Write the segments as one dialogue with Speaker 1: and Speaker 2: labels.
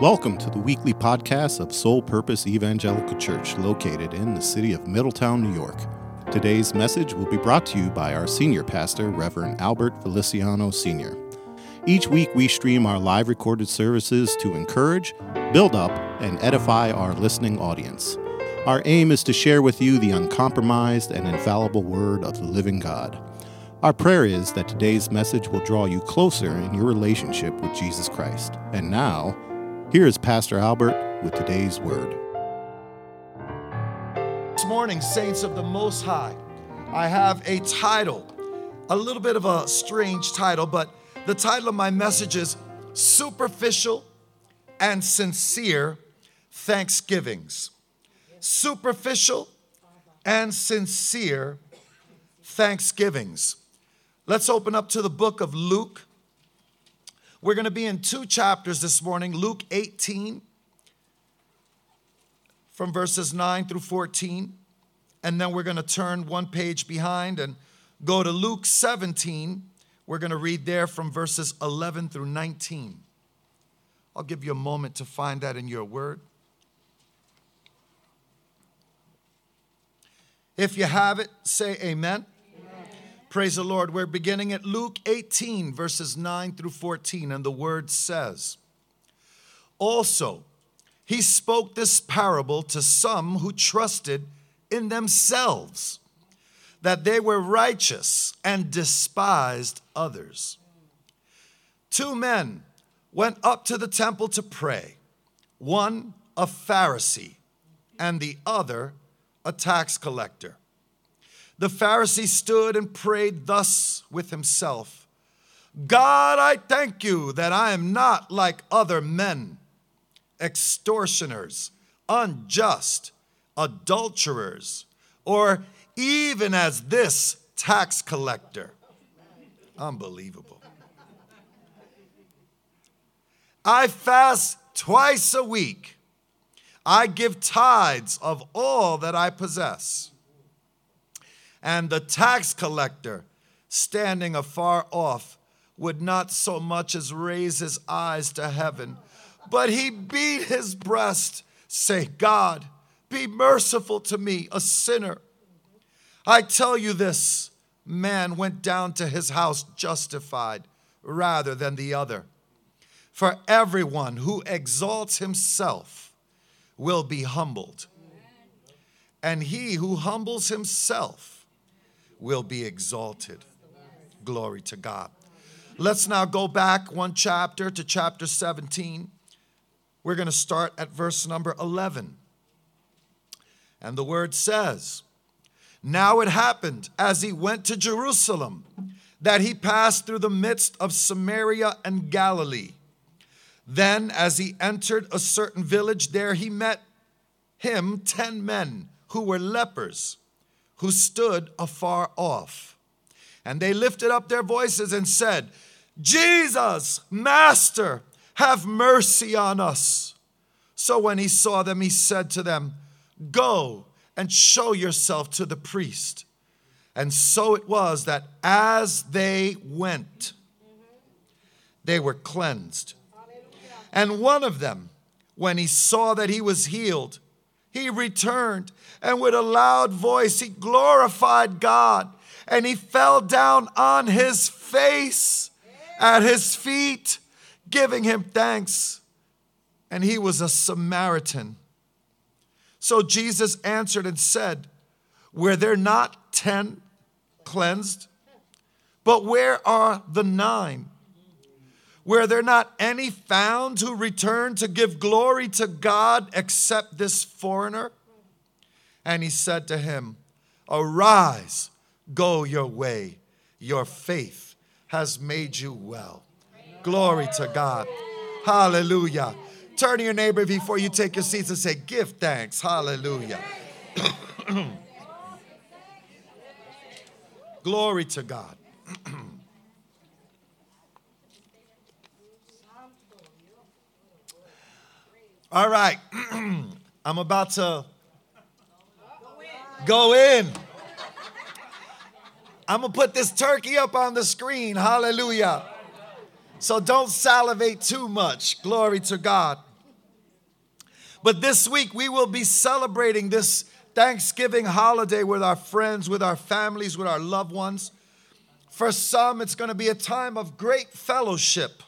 Speaker 1: Welcome to the weekly podcast of Soul Purpose Evangelical Church, located in the city of Middletown, New York. Today's message will be brought to you by our senior pastor, Reverend Albert Feliciano Sr. Each week, we stream our live recorded services to encourage, build up, and edify our listening audience. Our aim is to share with you the uncompromised and infallible Word of the living God. Our prayer is that today's message will draw you closer in your relationship with Jesus Christ. And now, here is Pastor Albert with today's word.
Speaker 2: This morning, Saints of the Most High, I have a title, a little bit of a strange title, but the title of my message is Superficial and Sincere Thanksgivings. Superficial and Sincere Thanksgivings. Let's open up to the book of Luke we're going to be in two chapters this morning Luke 18, from verses 9 through 14. And then we're going to turn one page behind and go to Luke 17. We're going to read there from verses 11 through 19. I'll give you a moment to find that in your word. If you have it, say amen. Praise the Lord. We're beginning at Luke 18, verses 9 through 14, and the word says, Also, he spoke this parable to some who trusted in themselves that they were righteous and despised others. Two men went up to the temple to pray, one a Pharisee and the other a tax collector. The Pharisee stood and prayed thus with himself God, I thank you that I am not like other men, extortioners, unjust, adulterers, or even as this tax collector. Unbelievable. I fast twice a week. I give tithes of all that I possess. And the tax collector, standing afar off, would not so much as raise his eyes to heaven, but he beat his breast, say, God, be merciful to me, a sinner. I tell you this man went down to his house justified rather than the other. For everyone who exalts himself will be humbled, and he who humbles himself will be exalted. Glory to God. Let's now go back one chapter to chapter 17. We're going to start at verse number 11. And the word says, Now it happened as he went to Jerusalem that he passed through the midst of Samaria and Galilee. Then, as he entered a certain village, there he met him ten men who were lepers who stood afar off. And they lifted up their voices and said, Jesus, Master, have mercy on us. So when he saw them, he said to them, Go and show yourself to the priest. And so it was that as they went, they were cleansed. And one of them, when he saw that he was healed, he returned and with a loud voice he glorified God and he fell down on his face at his feet, giving him thanks. And he was a Samaritan. So Jesus answered and said, Were there not ten cleansed? But where are the nine? Were there not any found who returned to give glory to God except this foreigner? And he said to him, Arise, go your way. Your faith has made you well. Glory to God. Hallelujah. Turn to your neighbor before you take your seats and say, Give thanks. Hallelujah. Glory to God. All right. I'm about to go in. I'm going to put this turkey up on the screen. Hallelujah. So don't salivate too much. Glory to God. But this week we will be celebrating this Thanksgiving holiday with our friends, with our families, with our loved ones. For some, it's going to be a time of great fellowship,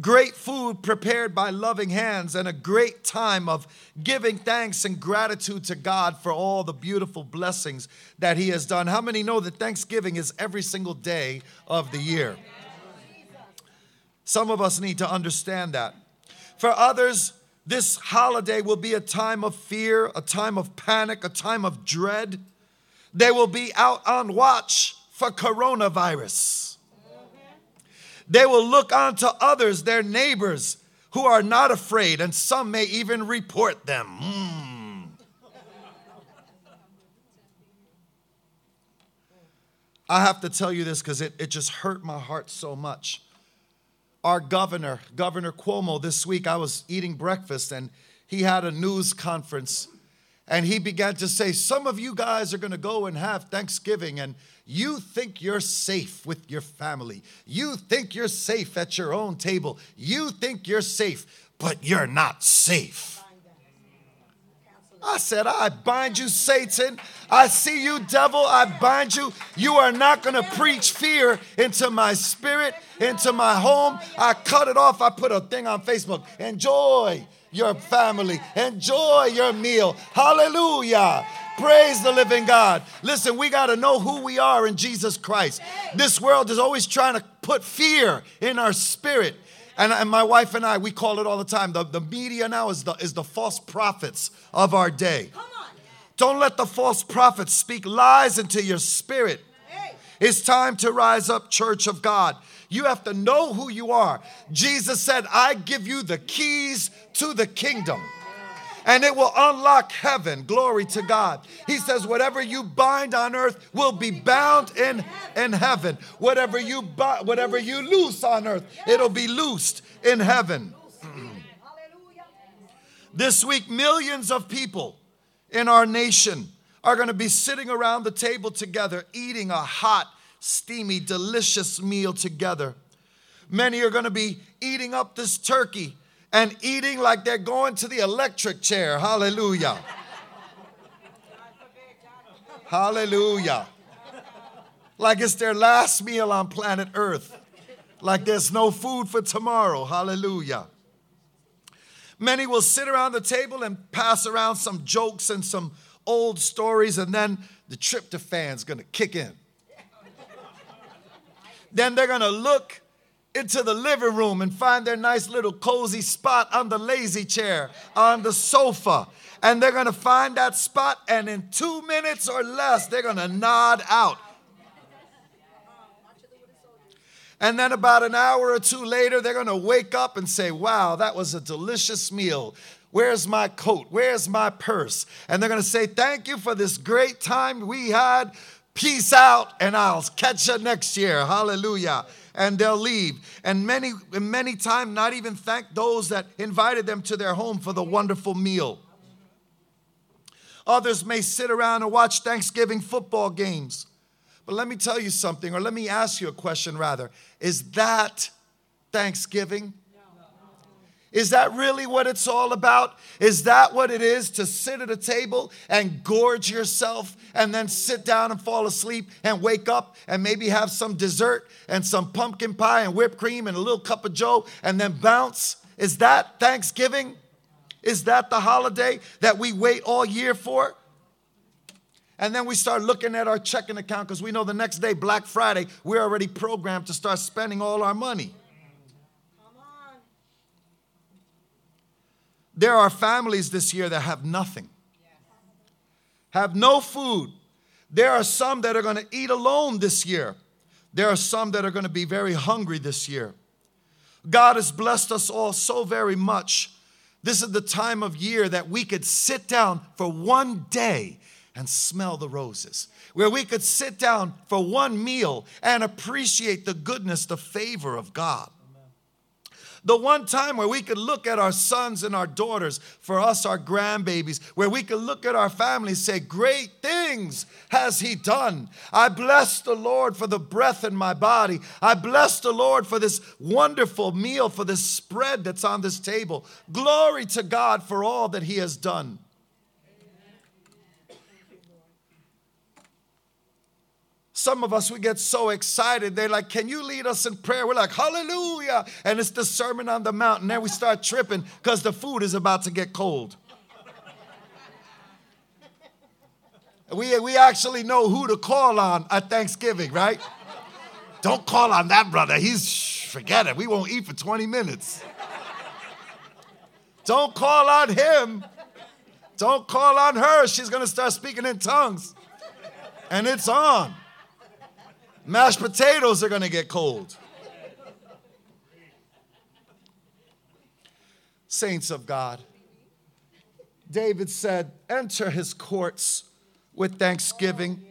Speaker 2: great food prepared by loving hands, and a great time of giving thanks and gratitude to God for all the beautiful blessings that He has done. How many know that Thanksgiving is every single day of the year? Some of us need to understand that. For others, this holiday will be a time of fear, a time of panic, a time of dread. They will be out on watch for coronavirus. They will look onto others, their neighbors, who are not afraid, and some may even report them. Mm. I have to tell you this because it, it just hurt my heart so much our governor, Governor Cuomo, this week I was eating breakfast and he had a news conference and he began to say, Some of you guys are going to go and have Thanksgiving and you think you're safe with your family. You think you're safe at your own table. You think you're safe, but you're not safe. I said, I bind you, Satan. I see you, devil. I bind you. You are not going to preach fear into my spirit, into my home. I cut it off. I put a thing on Facebook. Enjoy your family, enjoy your meal. Hallelujah. Praise the living God. Listen, we got to know who we are in Jesus Christ. This world is always trying to put fear in our spirit. And, and my wife and I, we call it all the time. The, the media now is the, is the false prophets of our day. Don't let the false prophets speak lies into your spirit. It's time to rise up, church of God. You have to know who you are. Jesus said, I give you the keys to the kingdom and it will unlock heaven. Glory to God. He says, whatever you bind on earth will be bound in, in heaven. Whatever you bi- whatever you loose on earth, it'll be loosed in heaven. this week, millions of people in our nation are going to be sitting around the table together, eating a hot, steamy, delicious meal together. Many are going to be eating up this turkey and eating like they're going to the electric chair. Hallelujah. Hallelujah. Like it's their last meal on planet Earth. Like there's no food for tomorrow. Hallelujah. Many will sit around the table and pass around some jokes and some old stories, and then the tryptophan's gonna kick in. Then they're gonna look into the living room and find their nice little cozy spot on the lazy chair, on the sofa. And they're gonna find that spot, and in two minutes or less, they're gonna nod out. And then about an hour or two later, they're gonna wake up and say, Wow, that was a delicious meal. Where's my coat? Where's my purse? And they're gonna say, Thank you for this great time we had. Peace out, and I'll catch you next year. Hallelujah and they'll leave. And many, many times, not even thank those that invited them to their home for the wonderful meal. Others may sit around and watch Thanksgiving football games. But let me tell you something, or let me ask you a question rather. Is that Thanksgiving? Is that really what it's all about? Is that what it is to sit at a table and gorge yourself and then sit down and fall asleep and wake up and maybe have some dessert and some pumpkin pie and whipped cream and a little cup of joe and then bounce? Is that Thanksgiving? Is that the holiday that we wait all year for? And then we start looking at our checking account because we know the next day, Black Friday, we're already programmed to start spending all our money. There are families this year that have nothing, have no food. There are some that are going to eat alone this year. There are some that are going to be very hungry this year. God has blessed us all so very much. This is the time of year that we could sit down for one day and smell the roses, where we could sit down for one meal and appreciate the goodness, the favor of God. The one time where we could look at our sons and our daughters, for us, our grandbabies, where we could look at our families say, Great things has He done. I bless the Lord for the breath in my body. I bless the Lord for this wonderful meal, for this spread that's on this table. Glory to God for all that He has done. Some of us, we get so excited. They're like, Can you lead us in prayer? We're like, Hallelujah. And it's the Sermon on the Mount. And then we start tripping because the food is about to get cold. We, we actually know who to call on at Thanksgiving, right? Don't call on that brother. He's, forget it. We won't eat for 20 minutes. Don't call on him. Don't call on her. She's going to start speaking in tongues. And it's on. Mashed potatoes are going to get cold. Saints of God, David said, Enter his courts with thanksgiving,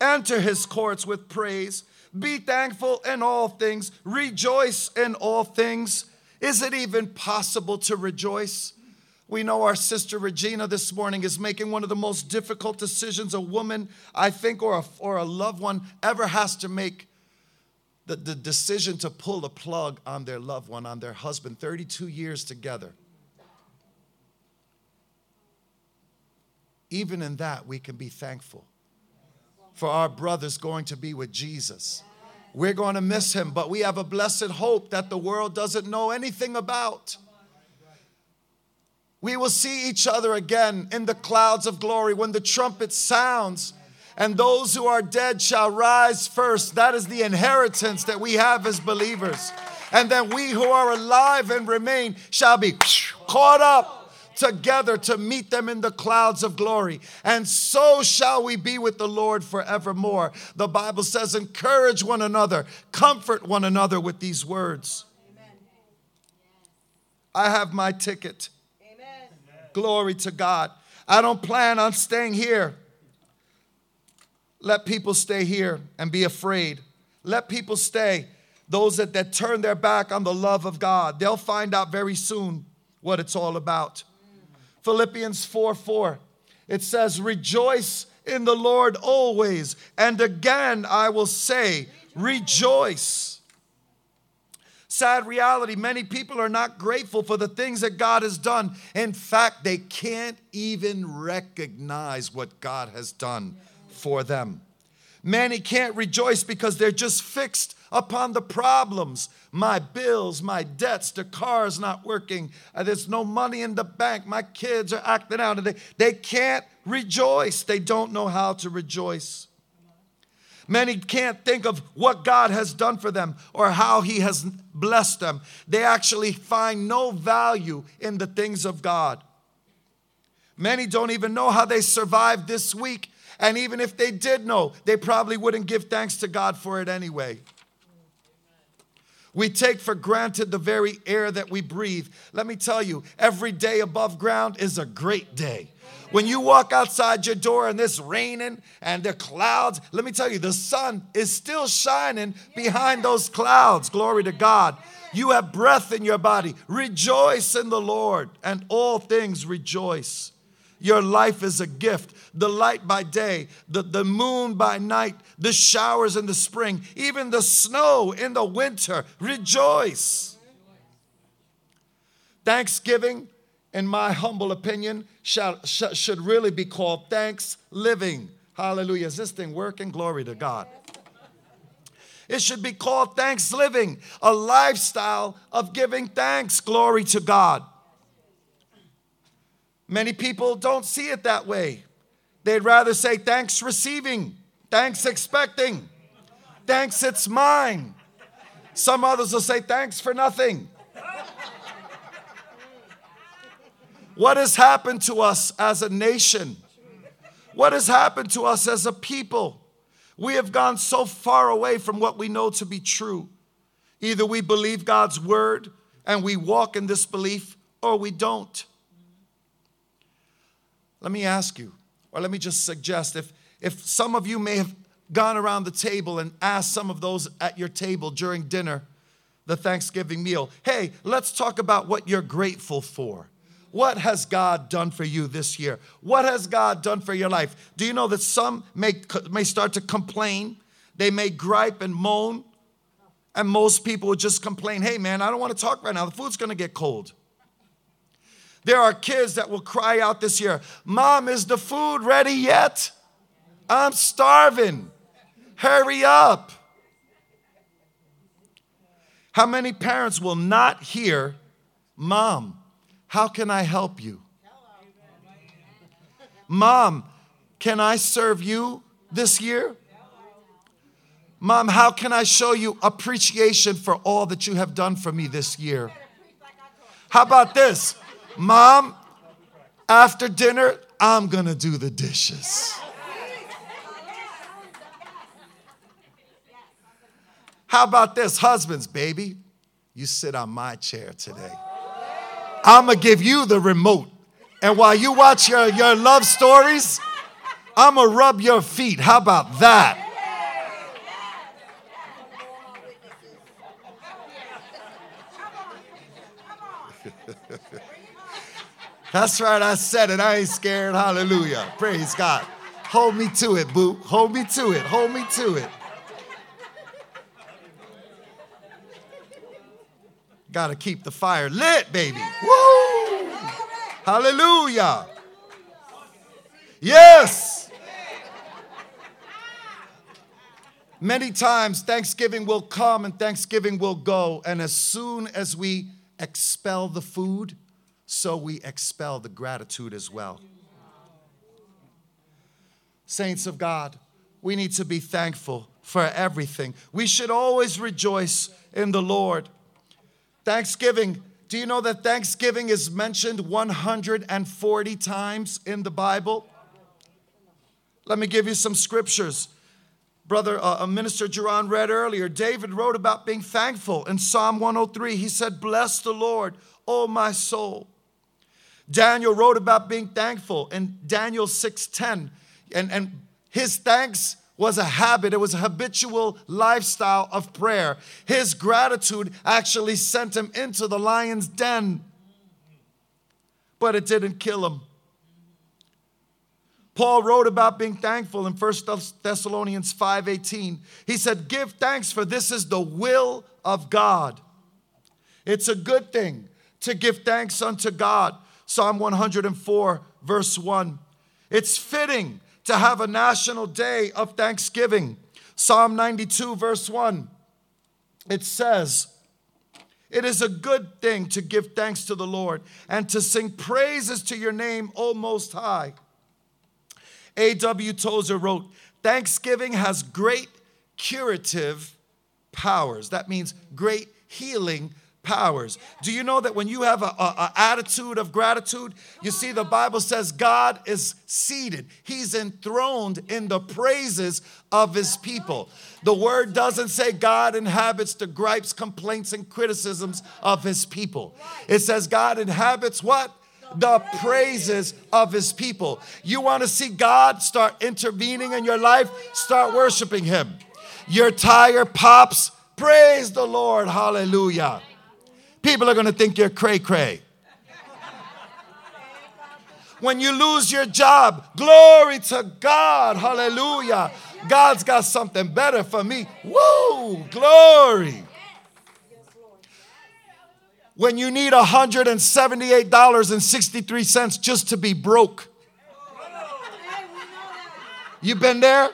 Speaker 2: enter his courts with praise. Be thankful in all things, rejoice in all things. Is it even possible to rejoice? We know our sister Regina this morning is making one of the most difficult decisions a woman, I think, or a, or a loved one ever has to make the, the decision to pull the plug on their loved one, on their husband, 32 years together. Even in that, we can be thankful for our brothers going to be with Jesus. We're going to miss him, but we have a blessed hope that the world doesn't know anything about. We will see each other again in the clouds of glory when the trumpet sounds, and those who are dead shall rise first. That is the inheritance that we have as believers. And then we who are alive and remain shall be caught up together to meet them in the clouds of glory. And so shall we be with the Lord forevermore. The Bible says, encourage one another, comfort one another with these words. I have my ticket. Glory to God. I don't plan on staying here. Let people stay here and be afraid. Let people stay. Those that, that turn their back on the love of God, they'll find out very soon what it's all about. Philippians 4 4, it says, Rejoice in the Lord always. And again, I will say, Rejoice. Sad reality many people are not grateful for the things that God has done. In fact, they can't even recognize what God has done for them. Many can't rejoice because they're just fixed upon the problems my bills, my debts, the car's not working, uh, there's no money in the bank, my kids are acting out, they, they can't rejoice. They don't know how to rejoice. Many can't think of what God has done for them or how He has blessed them. They actually find no value in the things of God. Many don't even know how they survived this week. And even if they did know, they probably wouldn't give thanks to God for it anyway. We take for granted the very air that we breathe. Let me tell you, every day above ground is a great day. When you walk outside your door and it's raining and the clouds, let me tell you, the sun is still shining behind those clouds. Glory to God. You have breath in your body. Rejoice in the Lord, and all things rejoice. Your life is a gift. The light by day, the, the moon by night, the showers in the spring, even the snow in the winter. Rejoice. Thanksgiving in my humble opinion, shall, should really be called thanks living. Hallelujah. Is this thing working? Glory to God. It should be called thanks living, a lifestyle of giving thanks. Glory to God. Many people don't see it that way. They'd rather say thanks receiving, thanks expecting, thanks it's mine. Some others will say thanks for nothing. What has happened to us as a nation? What has happened to us as a people? We have gone so far away from what we know to be true. Either we believe God's word and we walk in this belief, or we don't. Let me ask you, or let me just suggest if, if some of you may have gone around the table and asked some of those at your table during dinner, the Thanksgiving meal. Hey, let's talk about what you're grateful for. What has God done for you this year? What has God done for your life? Do you know that some may, may start to complain? They may gripe and moan. And most people would just complain, hey man, I don't want to talk right now. The food's going to get cold. There are kids that will cry out this year, Mom, is the food ready yet? I'm starving. Hurry up. How many parents will not hear, Mom, how can I help you? Mom, can I serve you this year? Mom, how can I show you appreciation for all that you have done for me this year? How about this? Mom, after dinner, I'm gonna do the dishes. How about this, husbands, baby? You sit on my chair today. I'm gonna give you the remote. And while you watch your, your love stories, I'm gonna rub your feet. How about that? That's right, I said it. I ain't scared. Hallelujah. Praise God. Hold me to it, boo. Hold me to it. Hold me to it. Got to keep the fire lit, baby. Woo! Hallelujah. Yes. Many times Thanksgiving will come and Thanksgiving will go, and as soon as we expel the food, so we expel the gratitude as well. Saints of God, we need to be thankful for everything. We should always rejoice in the Lord. Thanksgiving, do you know that Thanksgiving is mentioned 140 times in the Bible? Let me give you some scriptures. Brother, uh, Minister Jerron read earlier, David wrote about being thankful in Psalm 103. He said, Bless the Lord, O my soul. Daniel wrote about being thankful in Daniel 6:10. And, and his thanks was a habit, it was a habitual lifestyle of prayer. His gratitude actually sent him into the lion's den, but it didn't kill him. Paul wrote about being thankful in 1 Thessalonians 5:18. He said, "Give thanks for this is the will of God." It's a good thing to give thanks unto God. Psalm 104, verse 1. It's fitting to have a national day of thanksgiving. Psalm 92, verse 1. It says, It is a good thing to give thanks to the Lord and to sing praises to your name, O Most High. A.W. Tozer wrote, Thanksgiving has great curative powers. That means great healing powers. Do you know that when you have an attitude of gratitude, you see the Bible says God is seated, He's enthroned in the praises of His people. The word doesn't say God inhabits the gripes, complaints, and criticisms of His people. It says God inhabits what? The praises of his people. You want to see God start intervening in your life? Start worshiping him. Your tire pops, praise the Lord, hallelujah people are going to think you're cray cray. When you lose your job, glory to God, hallelujah. God's got something better for me. Woo, glory. When you need $178.63 just to be broke. you've been there?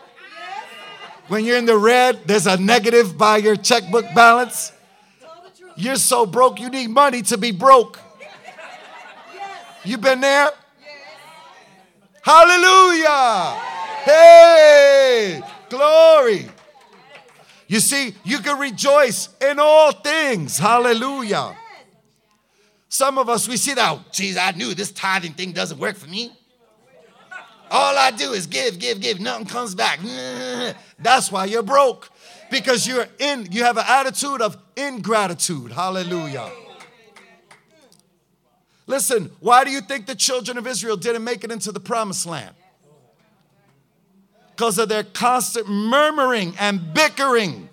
Speaker 2: When you're in the red, there's a negative by your checkbook balance. You're so broke, you need money to be broke. You been there? Hallelujah. Hey, glory. You see, you can rejoice in all things. Hallelujah. Some of us, we see that, oh, geez, I knew this tithing thing doesn't work for me. All I do is give, give, give. Nothing comes back. That's why you're broke because you're in, you have an attitude of ingratitude. Hallelujah. Listen, why do you think the children of Israel didn't make it into the promised land? Because of their constant murmuring and bickering.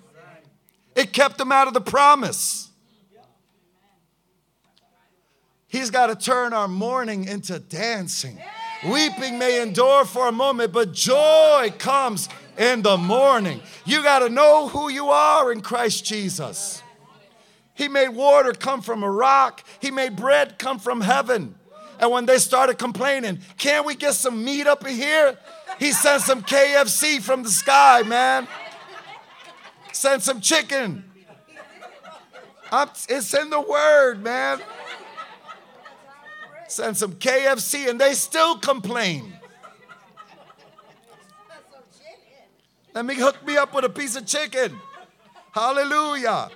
Speaker 2: It kept them out of the promise. He's got to turn our mourning into dancing. Weeping may endure for a moment, but joy comes in the morning. You got to know who you are in Christ Jesus. He made water come from a rock, He made bread come from heaven. And when they started complaining, can't we get some meat up in here? He sent some KFC from the sky, man. Sent some chicken. I'm, it's in the word, man. Send some KFC and they still complain. Let me hook me up with a piece of chicken. Hallelujah.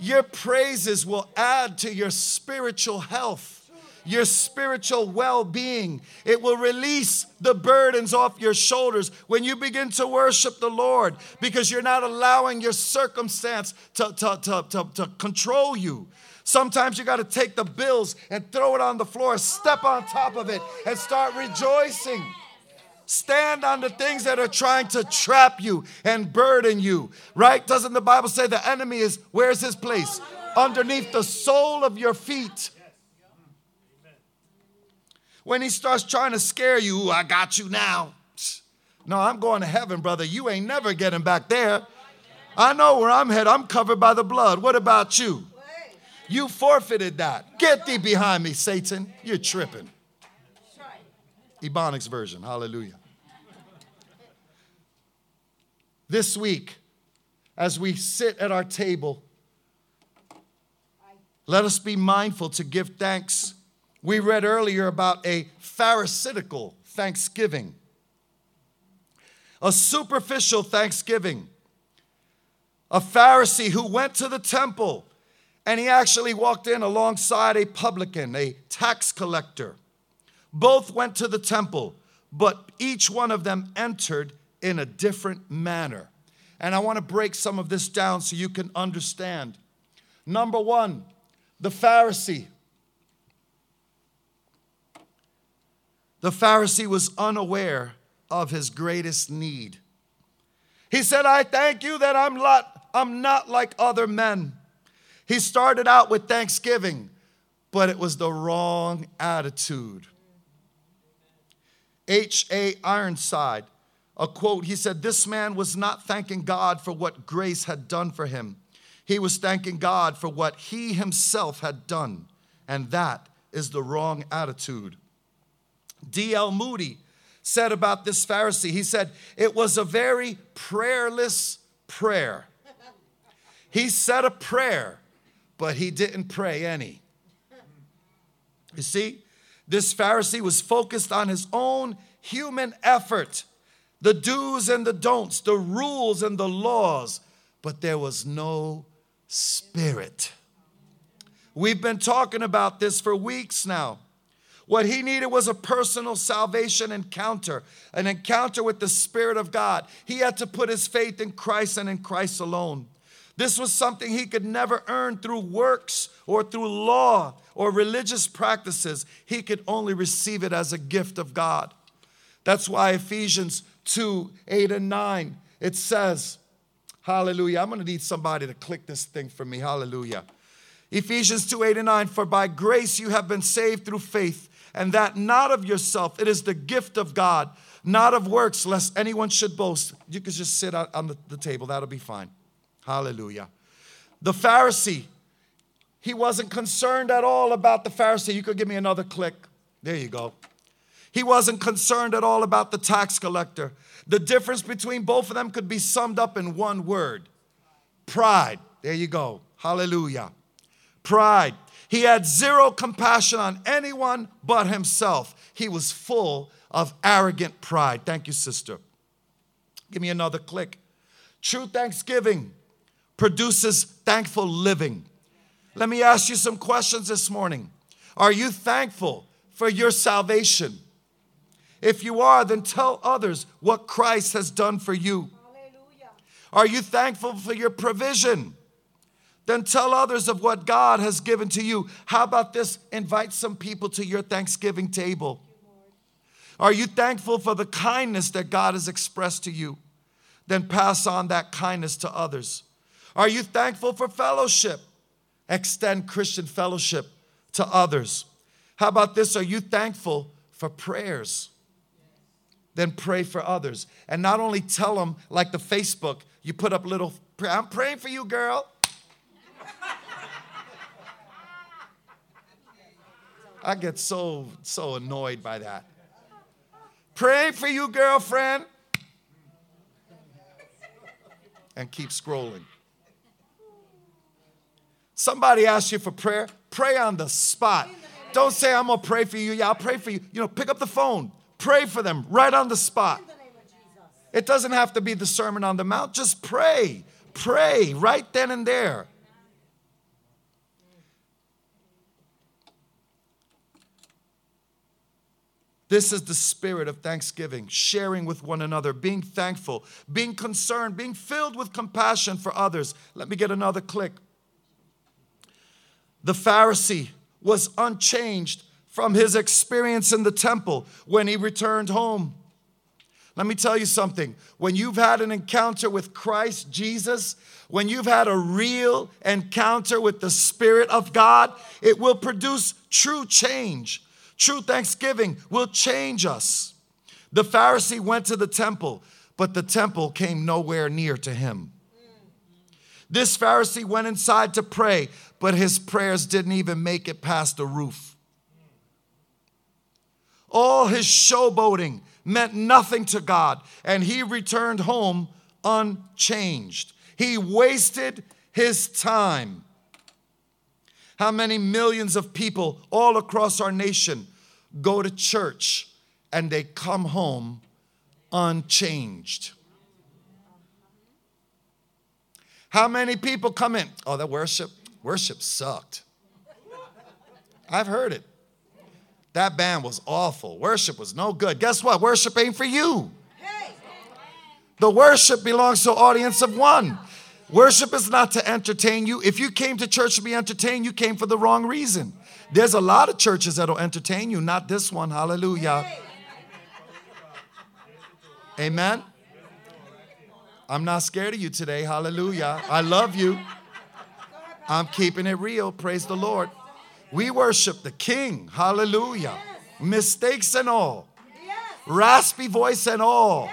Speaker 2: Your praises will add to your spiritual health your spiritual well being. It will release the burdens off your shoulders when you begin to worship the Lord because you're not allowing your circumstance to, to, to, to, to control you. Sometimes you got to take the bills and throw it on the floor, step on top of it, and start rejoicing. Stand on the things that are trying to trap you and burden you, right? Doesn't the Bible say the enemy is, where's his place? Underneath the sole of your feet. When he starts trying to scare you, I got you now. No, I'm going to heaven, brother. You ain't never getting back there. I know where I'm headed. I'm covered by the blood. What about you? You forfeited that. Get thee behind me, Satan. You're tripping. Ebonics version. Hallelujah. This week, as we sit at our table, let us be mindful to give thanks we read earlier about a pharisaical thanksgiving, a superficial thanksgiving. A Pharisee who went to the temple and he actually walked in alongside a publican, a tax collector. Both went to the temple, but each one of them entered in a different manner. And I want to break some of this down so you can understand. Number one, the Pharisee The Pharisee was unaware of his greatest need. He said, I thank you that I'm not, I'm not like other men. He started out with thanksgiving, but it was the wrong attitude. H.A. Ironside, a quote, he said, This man was not thanking God for what grace had done for him. He was thanking God for what he himself had done. And that is the wrong attitude. D.L. Moody said about this Pharisee, he said, it was a very prayerless prayer. He said a prayer, but he didn't pray any. You see, this Pharisee was focused on his own human effort, the do's and the don'ts, the rules and the laws, but there was no spirit. We've been talking about this for weeks now. What he needed was a personal salvation encounter, an encounter with the Spirit of God. He had to put his faith in Christ and in Christ alone. This was something he could never earn through works or through law or religious practices. He could only receive it as a gift of God. That's why Ephesians 2 8 and 9, it says, Hallelujah. I'm going to need somebody to click this thing for me. Hallelujah. Ephesians 2 8 and 9, for by grace you have been saved through faith and that not of yourself. It is the gift of God, not of works, lest anyone should boast. You could just sit on the, the table, that'll be fine. Hallelujah. The Pharisee, he wasn't concerned at all about the Pharisee. You could give me another click. There you go. He wasn't concerned at all about the tax collector. The difference between both of them could be summed up in one word pride. There you go. Hallelujah. Pride. He had zero compassion on anyone but himself. He was full of arrogant pride. Thank you, sister. Give me another click. True thanksgiving produces thankful living. Let me ask you some questions this morning. Are you thankful for your salvation? If you are, then tell others what Christ has done for you. Hallelujah. Are you thankful for your provision? then tell others of what God has given to you. How about this? Invite some people to your Thanksgiving table. Are you thankful for the kindness that God has expressed to you? Then pass on that kindness to others. Are you thankful for fellowship? extend Christian fellowship to others. How about this? Are you thankful for prayers? Then pray for others. And not only tell them, like the Facebook, you put up little, I'm praying for you, girl. I get so, so annoyed by that. Praying for you, girlfriend. And keep scrolling. Somebody asks you for prayer, pray on the spot. Don't say, I'm gonna pray for you. Yeah, I'll pray for you. You know, pick up the phone, pray for them right on the spot. It doesn't have to be the Sermon on the Mount, just pray. Pray right then and there. This is the spirit of thanksgiving, sharing with one another, being thankful, being concerned, being filled with compassion for others. Let me get another click. The Pharisee was unchanged from his experience in the temple when he returned home. Let me tell you something. When you've had an encounter with Christ Jesus, when you've had a real encounter with the Spirit of God, it will produce true change. True thanksgiving will change us. The Pharisee went to the temple, but the temple came nowhere near to him. This Pharisee went inside to pray, but his prayers didn't even make it past the roof. All his showboating meant nothing to God, and he returned home unchanged. He wasted his time. How many millions of people all across our nation go to church and they come home unchanged? How many people come in? Oh, that worship, worship sucked. I've heard it. That band was awful. Worship was no good. Guess what? Worship ain't for you. The worship belongs to audience of one. Worship is not to entertain you. If you came to church to be entertained, you came for the wrong reason. There's a lot of churches that'll entertain you, not this one. Hallelujah. Amen. I'm not scared of you today. Hallelujah. I love you. I'm keeping it real. Praise the Lord. We worship the King. Hallelujah. Mistakes and all, raspy voice and all.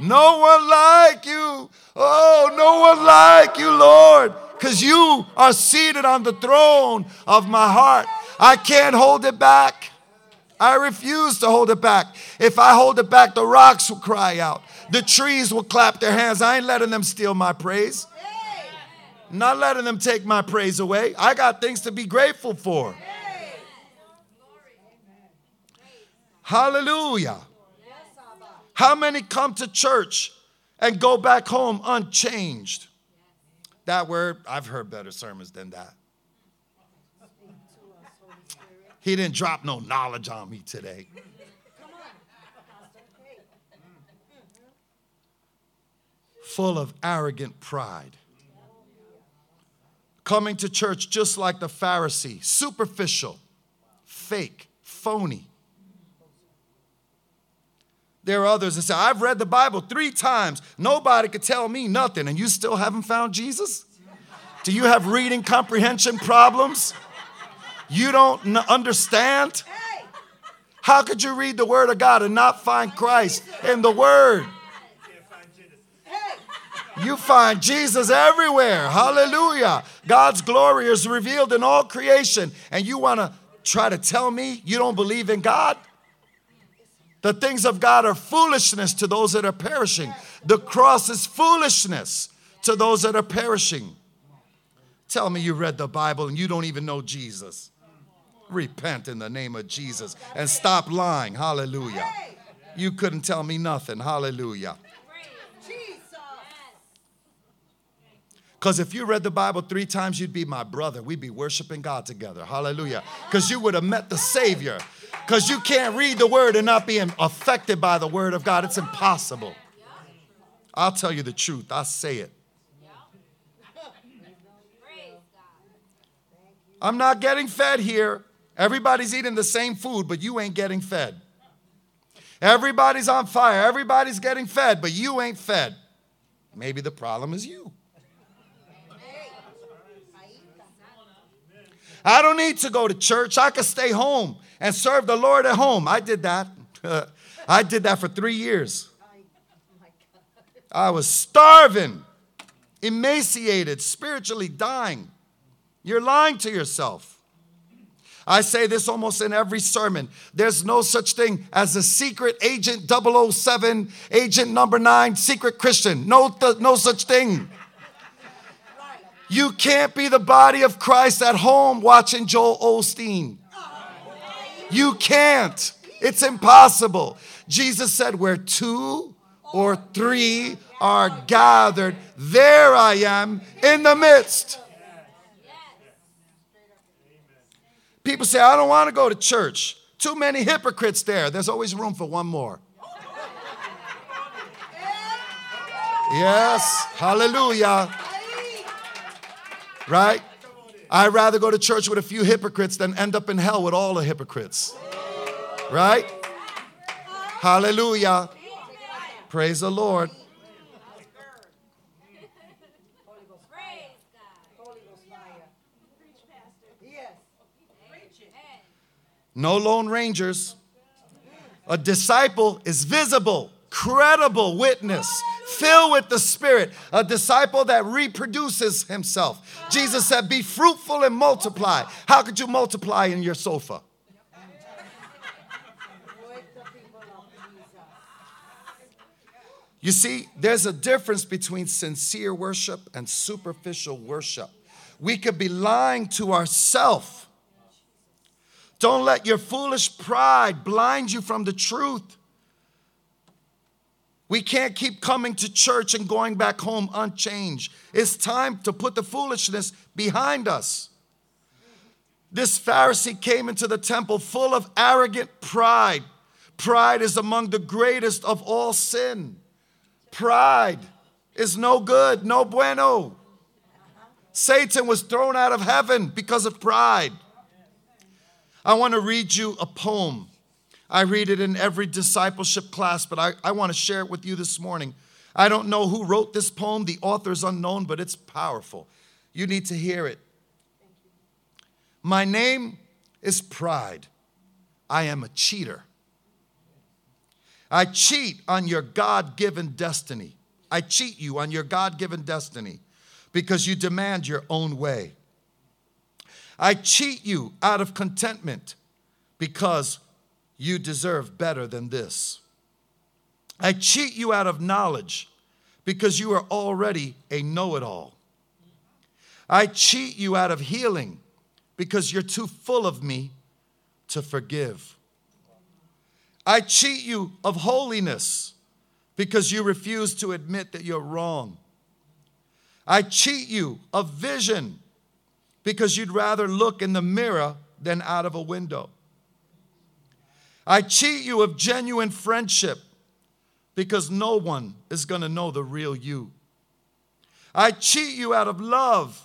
Speaker 2: No one like you. Oh, no one like you, Lord, because you are seated on the throne of my heart. I can't hold it back. I refuse to hold it back. If I hold it back, the rocks will cry out, the trees will clap their hands. I ain't letting them steal my praise. Not letting them take my praise away. I got things to be grateful for. Hallelujah. How many come to church and go back home unchanged? That word, I've heard better sermons than that. He didn't drop no knowledge on me today. Full of arrogant pride. Coming to church just like the Pharisee, superficial, fake, phony. There are others that say, I've read the Bible three times. Nobody could tell me nothing, and you still haven't found Jesus? Do you have reading comprehension problems? You don't n- understand? How could you read the Word of God and not find Christ in the Word? You find Jesus everywhere. Hallelujah. God's glory is revealed in all creation, and you want to try to tell me you don't believe in God? The things of God are foolishness to those that are perishing. The cross is foolishness to those that are perishing. Tell me you read the Bible and you don't even know Jesus. Repent in the name of Jesus and stop lying. Hallelujah. You couldn't tell me nothing. Hallelujah. Because if you read the Bible three times, you'd be my brother. We'd be worshiping God together. Hallelujah. Because you would have met the Savior. Because you can't read the Word and not be affected by the Word of God. It's impossible. I'll tell you the truth. I say it. I'm not getting fed here. Everybody's eating the same food, but you ain't getting fed. Everybody's on fire. Everybody's getting fed, but you ain't fed. Maybe the problem is you. I don't need to go to church. I could stay home and serve the Lord at home. I did that. I did that for three years. I was starving, emaciated, spiritually dying. You're lying to yourself. I say this almost in every sermon. There's no such thing as a secret agent 007, agent number nine, secret Christian. No, th- no such thing. You can't be the body of Christ at home watching Joel Osteen. You can't. It's impossible. Jesus said, Where two or three are gathered, there I am in the midst. People say, I don't want to go to church. Too many hypocrites there. There's always room for one more. Yes, hallelujah. Right? I'd rather go to church with a few hypocrites than end up in hell with all the hypocrites. Right? Hallelujah. Praise the Lord. No lone rangers. A disciple is visible, credible witness, filled with the Spirit, a disciple that reproduces himself. Jesus said, Be fruitful and multiply. How could you multiply in your sofa? You see, there's a difference between sincere worship and superficial worship. We could be lying to ourselves don't let your foolish pride blind you from the truth. We can't keep coming to church and going back home unchanged. It's time to put the foolishness behind us. This Pharisee came into the temple full of arrogant pride. Pride is among the greatest of all sin. Pride is no good, no bueno. Satan was thrown out of heaven because of pride. I want to read you a poem. I read it in every discipleship class, but I, I want to share it with you this morning. I don't know who wrote this poem, the author is unknown, but it's powerful. You need to hear it. My name is Pride. I am a cheater. I cheat on your God given destiny. I cheat you on your God given destiny because you demand your own way. I cheat you out of contentment because you deserve better than this. I cheat you out of knowledge because you are already a know it all. I cheat you out of healing because you're too full of me to forgive. I cheat you of holiness because you refuse to admit that you're wrong. I cheat you of vision because you'd rather look in the mirror than out of a window. I cheat you of genuine friendship because no one is going to know the real you. I cheat you out of love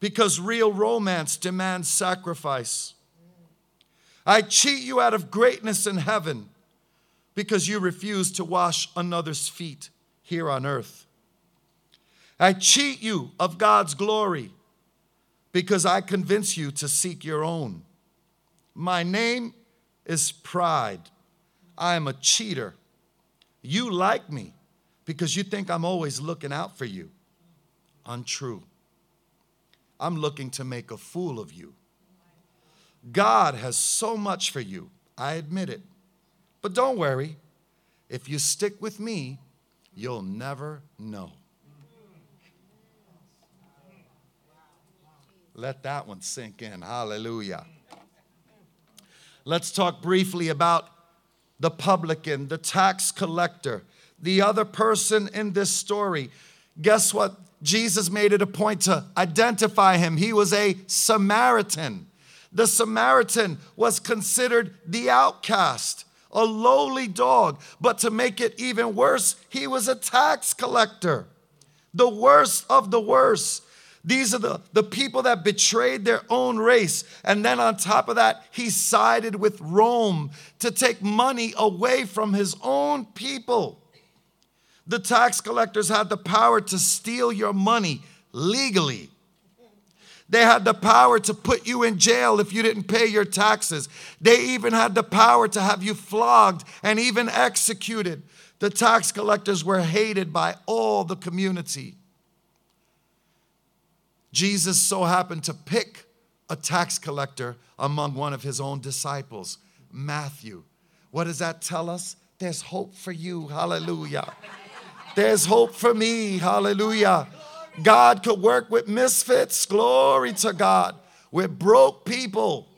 Speaker 2: because real romance demands sacrifice. I cheat you out of greatness in heaven because you refuse to wash another's feet here on earth. I cheat you of God's glory because I convince you to seek your own. My name is pride. I am a cheater. You like me because you think I'm always looking out for you. Untrue. I'm looking to make a fool of you. God has so much for you, I admit it. But don't worry, if you stick with me, you'll never know. Let that one sink in. Hallelujah. Let's talk briefly about the publican, the tax collector, the other person in this story. Guess what? Jesus made it a point to identify him. He was a Samaritan. The Samaritan was considered the outcast, a lowly dog. But to make it even worse, he was a tax collector, the worst of the worst. These are the, the people that betrayed their own race. And then on top of that, he sided with Rome to take money away from his own people. The tax collectors had the power to steal your money legally. They had the power to put you in jail if you didn't pay your taxes. They even had the power to have you flogged and even executed. The tax collectors were hated by all the community. Jesus so happened to pick a tax collector among one of his own disciples, Matthew. What does that tell us? There's hope for you. Hallelujah. There's hope for me. Hallelujah. God could work with misfits. Glory to God. With broke people,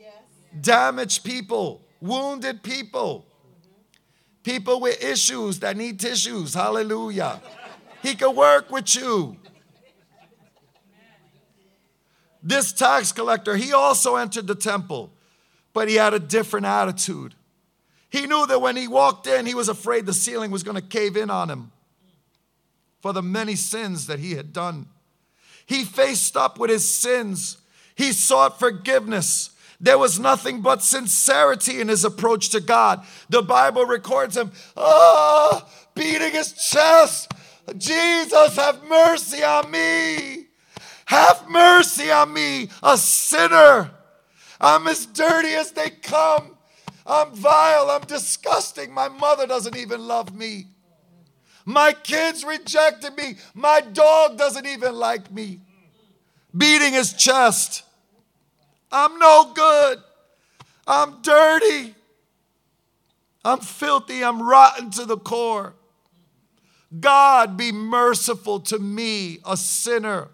Speaker 2: damaged people, wounded people, people with issues that need tissues. Hallelujah. He could work with you. This tax collector, he also entered the temple, but he had a different attitude. He knew that when he walked in, he was afraid the ceiling was going to cave in on him for the many sins that he had done. He faced up with his sins, he sought forgiveness. There was nothing but sincerity in his approach to God. The Bible records him, oh, beating his chest. Jesus, have mercy on me. Have mercy on me, a sinner. I'm as dirty as they come. I'm vile. I'm disgusting. My mother doesn't even love me. My kids rejected me. My dog doesn't even like me. Beating his chest. I'm no good. I'm dirty. I'm filthy. I'm rotten to the core. God, be merciful to me, a sinner.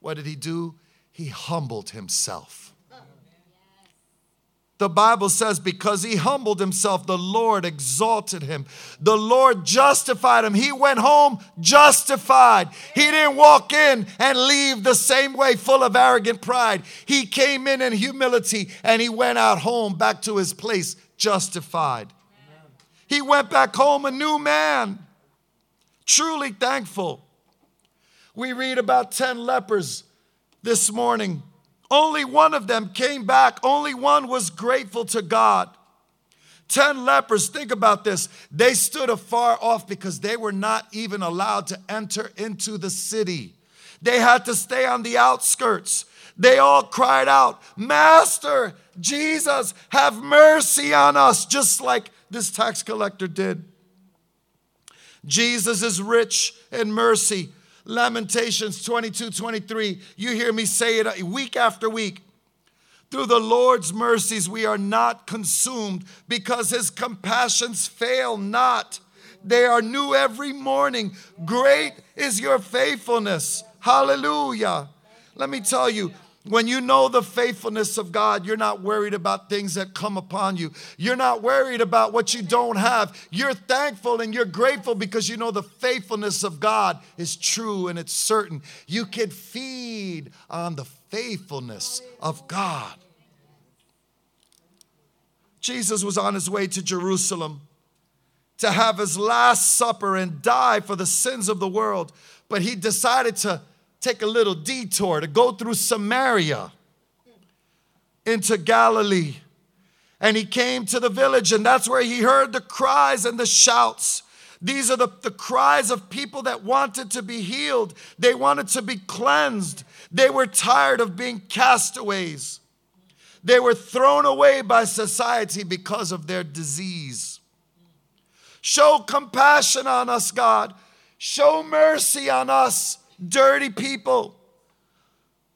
Speaker 2: What did he do? He humbled himself. The Bible says, because he humbled himself, the Lord exalted him. The Lord justified him. He went home justified. He didn't walk in and leave the same way, full of arrogant pride. He came in in humility and he went out home back to his place justified. He went back home a new man, truly thankful. We read about 10 lepers this morning only one of them came back. Only one was grateful to God. Ten lepers, think about this. They stood afar off because they were not even allowed to enter into the city. They had to stay on the outskirts. They all cried out, Master, Jesus, have mercy on us, just like this tax collector did. Jesus is rich in mercy. Lamentations 22 23. You hear me say it week after week. Through the Lord's mercies, we are not consumed because his compassions fail not. They are new every morning. Great is your faithfulness. Hallelujah. Let me tell you, when you know the faithfulness of God, you're not worried about things that come upon you. You're not worried about what you don't have. You're thankful and you're grateful because you know the faithfulness of God is true and it's certain. You can feed on the faithfulness of God. Jesus was on his way to Jerusalem to have his last supper and die for the sins of the world, but he decided to take a little detour to go through Samaria into Galilee. And he came to the village, and that's where he heard the cries and the shouts. These are the, the cries of people that wanted to be healed, they wanted to be cleansed. They were tired of being castaways. They were thrown away by society because of their disease. Show compassion on us, God. Show mercy on us dirty people.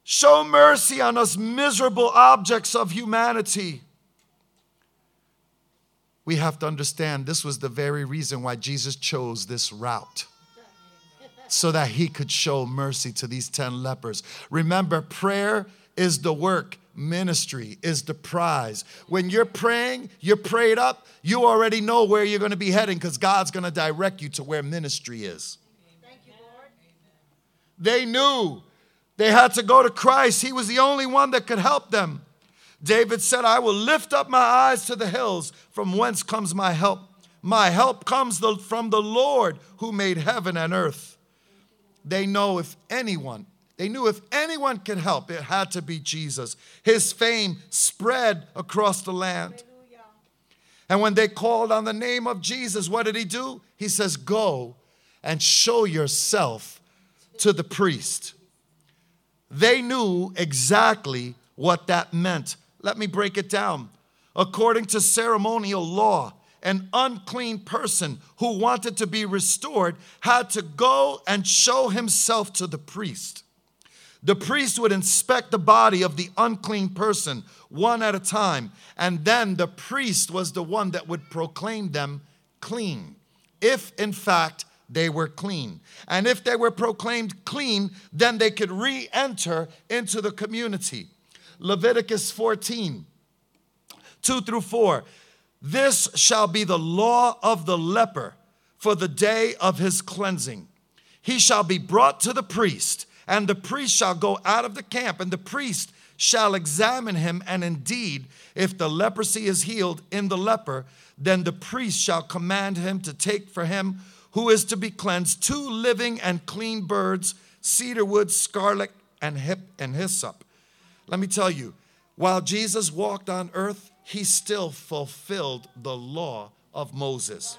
Speaker 2: Show mercy on us, miserable objects of humanity. We have to understand this was the very reason why Jesus chose this route so that he could show mercy to these 10 lepers. Remember, prayer is the work, ministry is the prize. When you're praying, you're prayed up, you already know where you're going to be heading because God's going to direct you to where ministry is. They knew they had to go to Christ. He was the only one that could help them. David said, I will lift up my eyes to the hills, from whence comes my help. My help comes from the Lord who made heaven and earth. They know if anyone, they knew if anyone could help, it had to be Jesus. His fame spread across the land. And when they called on the name of Jesus, what did he do? He says, Go and show yourself to the priest. they knew exactly what that meant. Let me break it down. According to ceremonial law, an unclean person who wanted to be restored had to go and show himself to the priest. The priest would inspect the body of the unclean person one at a time, and then the priest was the one that would proclaim them clean, if in fact they were clean. And if they were proclaimed clean, then they could re enter into the community. Leviticus 14, 2 through 4. This shall be the law of the leper for the day of his cleansing. He shall be brought to the priest, and the priest shall go out of the camp, and the priest shall examine him. And indeed, if the leprosy is healed in the leper, then the priest shall command him to take for him who is to be cleansed two living and clean birds, cedar wood, scarlet, and hip and hyssop. Let me tell you, while Jesus walked on earth, he still fulfilled the law of Moses.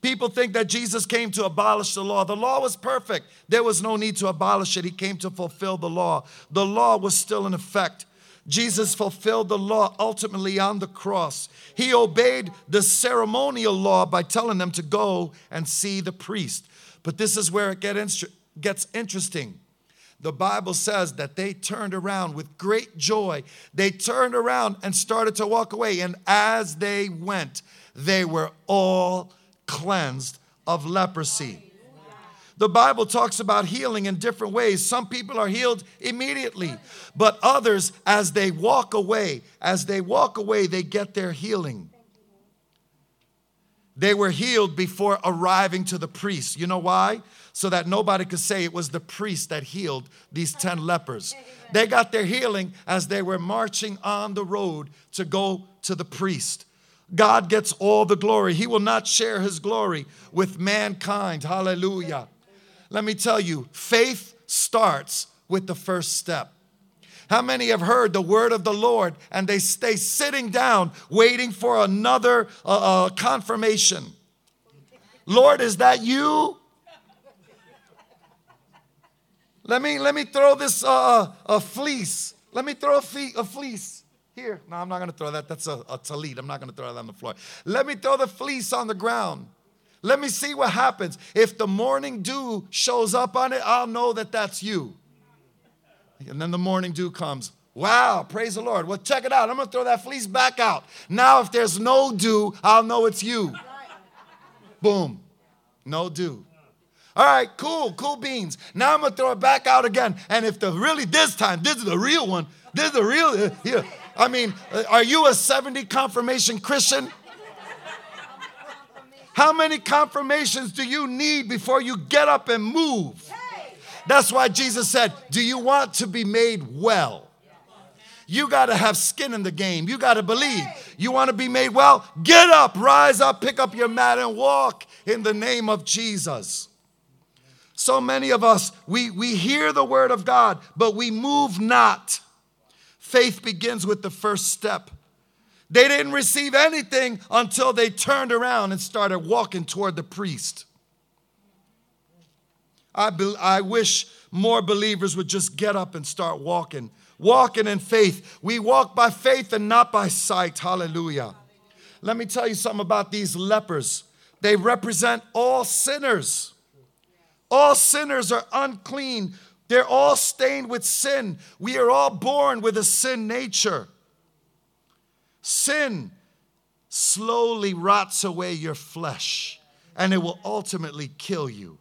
Speaker 2: People think that Jesus came to abolish the law. The law was perfect. There was no need to abolish it. He came to fulfill the law. The law was still in effect. Jesus fulfilled the law ultimately on the cross. He obeyed the ceremonial law by telling them to go and see the priest. But this is where it gets interesting. The Bible says that they turned around with great joy. They turned around and started to walk away. And as they went, they were all cleansed of leprosy. The Bible talks about healing in different ways. Some people are healed immediately, but others, as they walk away, as they walk away, they get their healing. They were healed before arriving to the priest. You know why? So that nobody could say it was the priest that healed these 10 lepers. They got their healing as they were marching on the road to go to the priest. God gets all the glory. He will not share his glory with mankind. Hallelujah. Let me tell you, faith starts with the first step. How many have heard the word of the Lord and they stay sitting down waiting for another uh, uh, confirmation? Lord, is that you? Let me let me throw this uh, uh a fleece. Let me throw a, fee, a fleece here. No, I'm not going to throw that. That's a, a talit. I'm not going to throw that on the floor. Let me throw the fleece on the ground. Let me see what happens. If the morning dew shows up on it, I'll know that that's you. And then the morning dew comes. Wow, praise the Lord. Well, check it out. I'm going to throw that fleece back out. Now, if there's no dew, I'll know it's you. Boom. No dew. All right, cool, cool beans. Now I'm going to throw it back out again. And if the really, this time, this is the real one. This is the real, uh, here. I mean, uh, are you a 70 confirmation Christian? How many confirmations do you need before you get up and move? That's why Jesus said, Do you want to be made well? You got to have skin in the game. You got to believe. You want to be made well? Get up, rise up, pick up your mat, and walk in the name of Jesus. So many of us, we, we hear the word of God, but we move not. Faith begins with the first step. They didn't receive anything until they turned around and started walking toward the priest. I, be, I wish more believers would just get up and start walking, walking in faith. We walk by faith and not by sight. Hallelujah. Let me tell you something about these lepers. They represent all sinners. All sinners are unclean. They're all stained with sin. We are all born with a sin nature. Sin slowly rots away your flesh and it will ultimately kill you.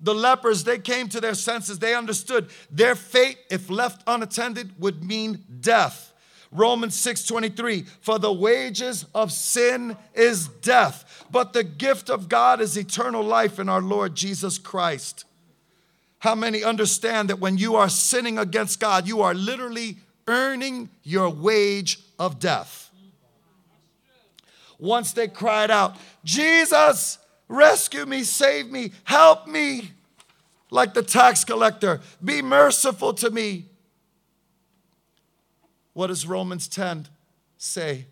Speaker 2: The lepers, they came to their senses. They understood their fate, if left unattended, would mean death. Romans 6:23 For the wages of sin is death, but the gift of God is eternal life in our Lord Jesus Christ. How many understand that when you are sinning against God, you are literally earning your wage of death. Once they cried out, Jesus, rescue me, save me, help me, like the tax collector, be merciful to me. What does Romans 10 say?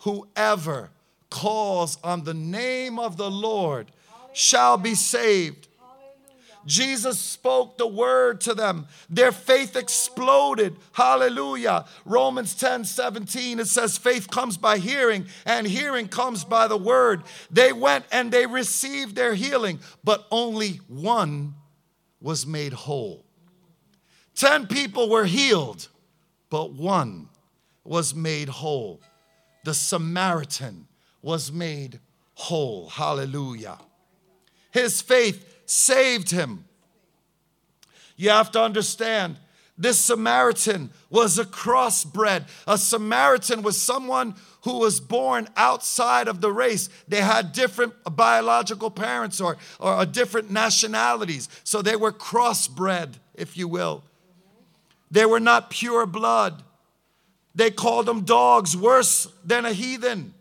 Speaker 2: Whoever calls on the name of the Lord shall be saved. Jesus spoke the word to them. Their faith exploded. Hallelujah. Romans 10 17, it says, faith comes by hearing, and hearing comes by the word. They went and they received their healing, but only one was made whole. Ten people were healed, but one was made whole. The Samaritan was made whole. Hallelujah. His faith saved him. You have to understand, this Samaritan was a crossbred. A Samaritan was someone who was born outside of the race. They had different biological parents or, or different nationalities. So they were crossbred, if you will. They were not pure blood. They called them dogs, worse than a heathen.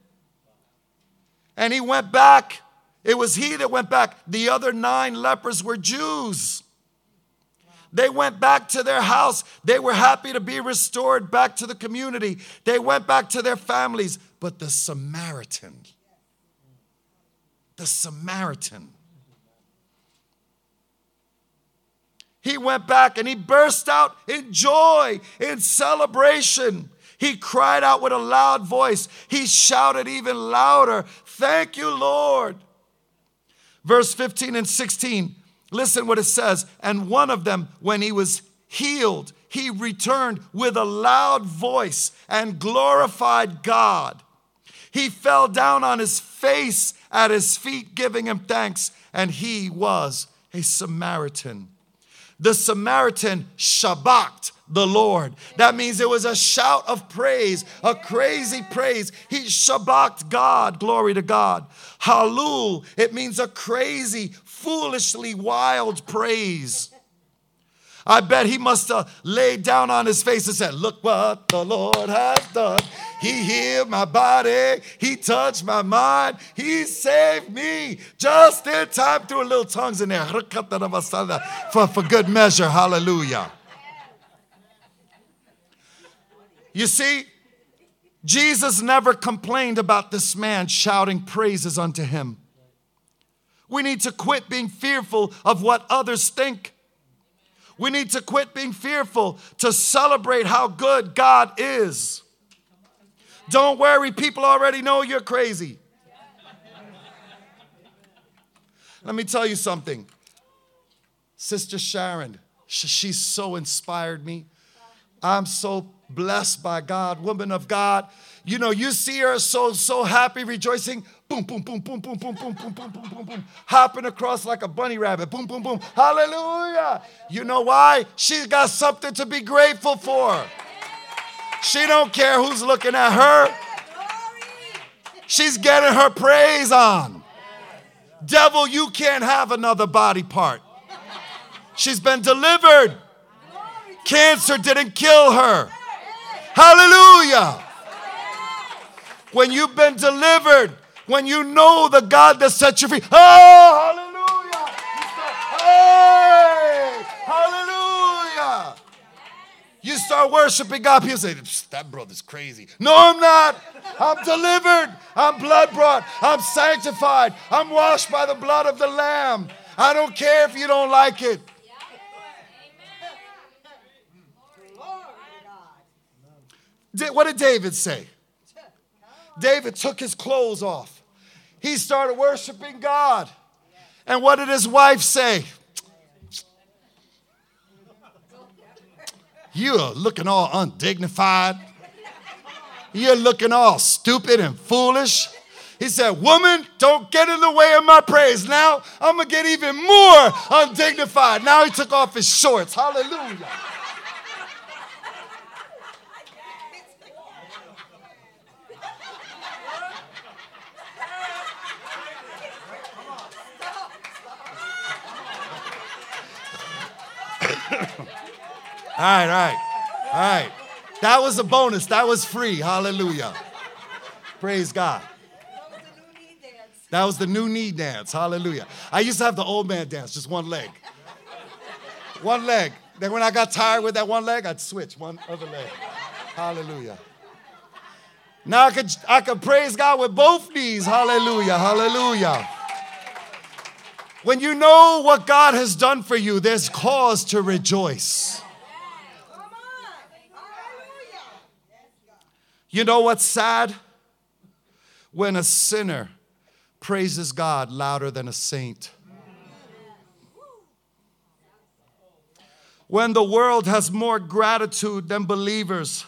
Speaker 2: And he went back it was he that went back. The other nine lepers were Jews. They went back to their house. They were happy to be restored back to the community. They went back to their families. But the Samaritan, the Samaritan, he went back and he burst out in joy, in celebration. He cried out with a loud voice. He shouted even louder, Thank you, Lord verse 15 and 16. Listen what it says. And one of them, when he was healed, he returned with a loud voice and glorified God. He fell down on his face at his feet, giving him thanks, and he was a Samaritan. The Samaritan shabaked the Lord. That means it was a shout of praise, a crazy praise. He shabaked God, glory to God. Halul, it means a crazy, foolishly wild praise. I bet he must have laid down on his face and said, Look what the Lord has done. He healed my body. He touched my mind. He saved me just in time. Threw a little tongues in there for, for good measure. Hallelujah. You see, Jesus never complained about this man shouting praises unto him. We need to quit being fearful of what others think. We need to quit being fearful to celebrate how good God is. Don't worry, people already know you're crazy. Let me tell you something. Sister Sharon, she's so inspired me. I'm so blessed by God, woman of God. You know, you see her so, so happy, rejoicing. Boom, boom, boom, boom, boom, boom, boom, boom, boom, boom, boom, boom. Hopping across like a bunny rabbit. Boom, boom, boom. Hallelujah. You know why? She's got something to be grateful for. She don't care who's looking at her. She's getting her praise on. Devil, you can't have another body part. She's been delivered. Cancer didn't kill her. Hallelujah. When you've been delivered, when you know the God that set you free. Oh, hallelujah. Hey, hallelujah. You start worshiping God. People say, that brother's crazy. No, I'm not. I'm delivered. I'm blood brought. I'm sanctified. I'm washed by the blood of the Lamb. I don't care if you don't like it. What did David say? David took his clothes off. He started worshiping God. And what did his wife say? You're looking all undignified. You're looking all stupid and foolish. He said, Woman, don't get in the way of my praise. Now I'm going to get even more undignified. Now he took off his shorts. Hallelujah. Right, all right, all right. That was a bonus. That was free. Hallelujah. Praise God. That was the new knee dance. That was the new knee dance. Hallelujah. I used to have the old man dance, just one leg. One leg. Then when I got tired with that one leg, I'd switch one other leg. Hallelujah. Now I could I could praise God with both knees. Hallelujah. Hallelujah. When you know what God has done for you, there's cause to rejoice. You know what's sad? When a sinner praises God louder than a saint. When the world has more gratitude than believers.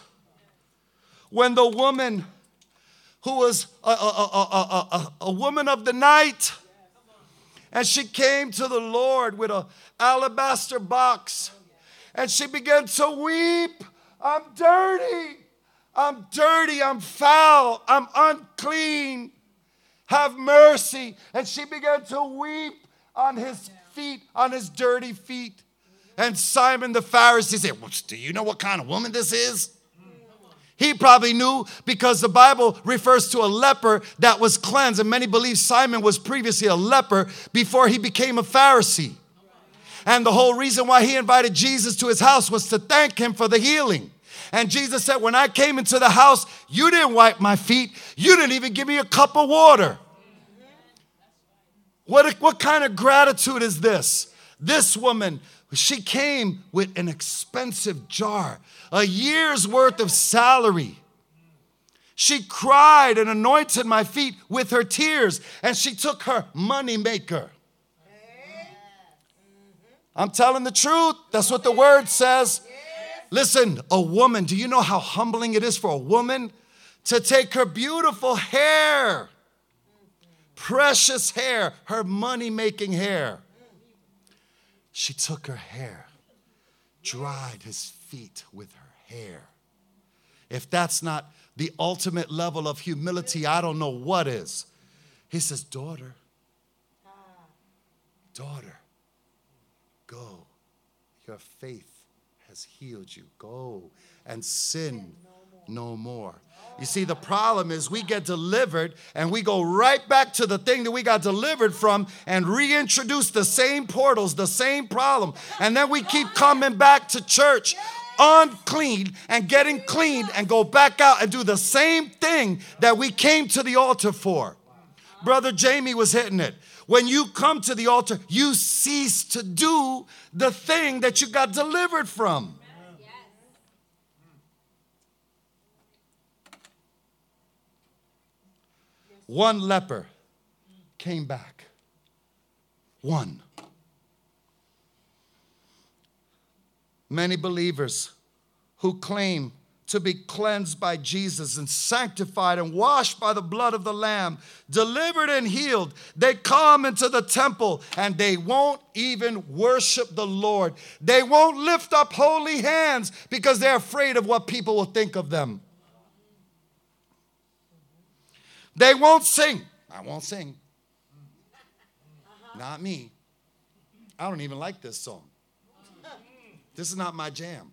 Speaker 2: When the woman who was a, a, a, a, woman of the night and she came to the Lord with a alabaster box and she began to weep. I'm dirty. I'm dirty. I'm foul. I'm unclean. Have mercy. And she began to weep on his feet, on his dirty feet. And Simon the Pharisee said, well, Do you know what kind of woman this is? He probably knew because the Bible refers to a leper that was cleansed, and many believe Simon was previously a leper before he became a Pharisee. And the whole reason why he invited Jesus to his house was to thank him for the healing. And Jesus said, When I came into the house, you didn't wipe my feet, you didn't even give me a cup of water. What, what kind of gratitude is this? This woman, she came with an expensive jar, a year's worth of salary. She cried and anointed my feet with her tears, and she took her money maker. I'm telling the truth. That's what the word says. Listen, a woman, do you know how humbling it is for a woman to take her beautiful hair, precious hair, her money making hair? She took her hair, dried his feet with her hair. If that's not the ultimate level of humility, I don't know what is. He says, Daughter, daughter, go. Your faith has healed you. Go and sin no more. You see, the problem is we get delivered and we go right back to the thing that we got delivered from and reintroduce the same portals, the same problem. And then we keep coming back to church unclean and getting clean and go back out and do the same thing that we came to the altar for. Brother Jamie was hitting it. When you come to the altar, you cease to do the thing that you got delivered from. One leper came back. One. Many believers who claim to be cleansed by Jesus and sanctified and washed by the blood of the Lamb, delivered and healed, they come into the temple and they won't even worship the Lord. They won't lift up holy hands because they're afraid of what people will think of them. They won't sing. I won't sing. Uh-huh. Not me. I don't even like this song. This is not my jam.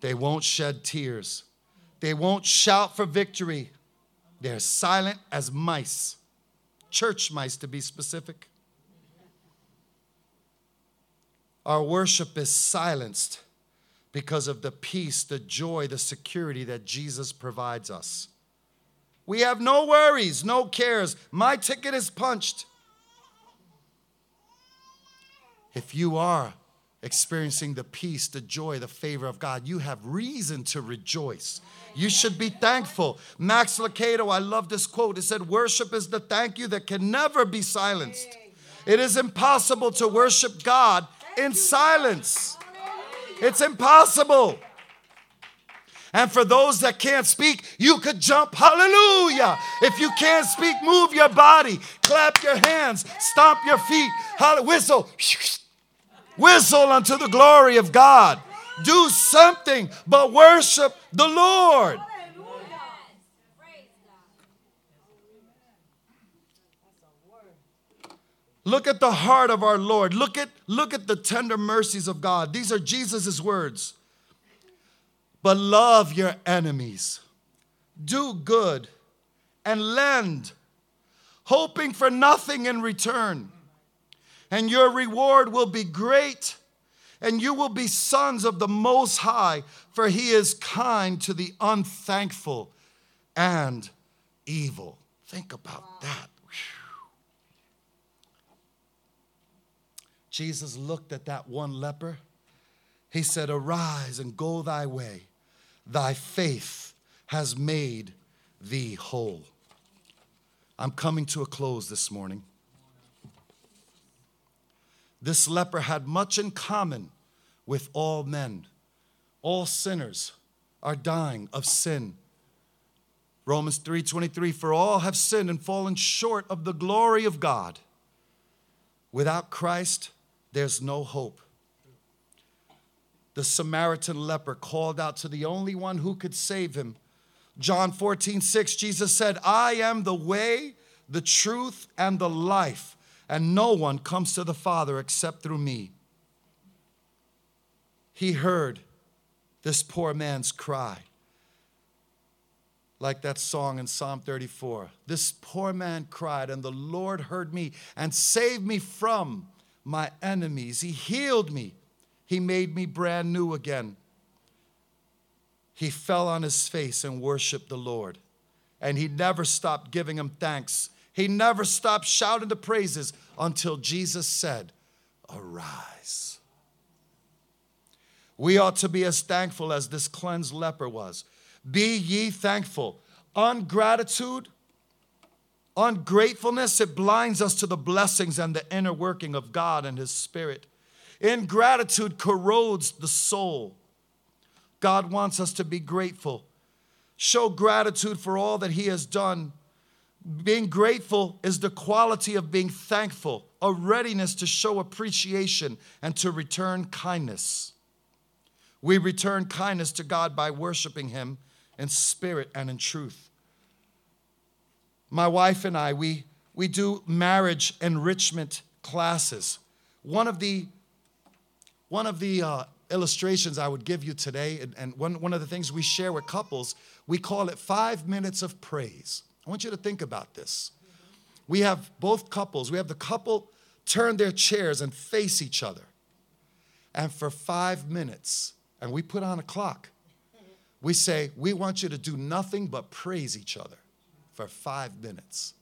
Speaker 2: They won't shed tears. They won't shout for victory. They're silent as mice, church mice to be specific. Our worship is silenced because of the peace, the joy, the security that Jesus provides us. We have no worries, no cares. My ticket is punched. If you are experiencing the peace, the joy, the favor of God, you have reason to rejoice. You should be thankful. Max Lucado, I love this quote. It said, Worship is the thank you that can never be silenced. It is impossible to worship God in silence. It's impossible. And for those that can't speak, you could jump, hallelujah. If you can't speak, move your body, clap your hands, stomp your feet, whistle. Whistle unto the glory of God. Do something, but worship the Lord. Look at the heart of our Lord. Look at, look at the tender mercies of God. These are Jesus' words. But love your enemies, do good, and lend, hoping for nothing in return and your reward will be great, and you will be sons of the Most High, for he is kind to the unthankful and evil. Think about that. Jesus looked at that one leper. He said, Arise and go thy way. Thy faith has made thee whole. I'm coming to a close this morning. This leper had much in common with all men. All sinners are dying of sin. Romans 3:23 for all have sinned and fallen short of the glory of God. Without Christ there's no hope. The Samaritan leper called out to the only one who could save him. John 14, 6, Jesus said, I am the way, the truth, and the life and no one comes to the Father except through me. He heard this poor man's cry. Like that song in Psalm 34. This poor man cried, and the Lord heard me and saved me from my enemies. He healed me, He made me brand new again. He fell on his face and worshiped the Lord, and he never stopped giving him thanks he never stopped shouting the praises until Jesus said, Arise. We ought to be as thankful as this cleansed leper was. Be ye thankful. Ungratitude, ungratefulness, it blinds us to the blessings and the inner working of God and His Spirit. Ingratitude corrodes the soul. God wants us to be grateful. Show gratitude for all that He has done being grateful is the quality of being thankful, a readiness to show appreciation and to return kindness. We return kindness to God by worshiping Him in spirit and in truth. My wife and I, we, we do marriage enrichment classes. One of the, one of the uh, illustrations I would give you today, and, and one, one of the things we share with couples, we call it five minutes of praise. I want you to think about this. We have both couples, we have the couple turn their chairs and face each other. And for five minutes, and we put on a clock, we say, We want you to do nothing but praise each other for five minutes.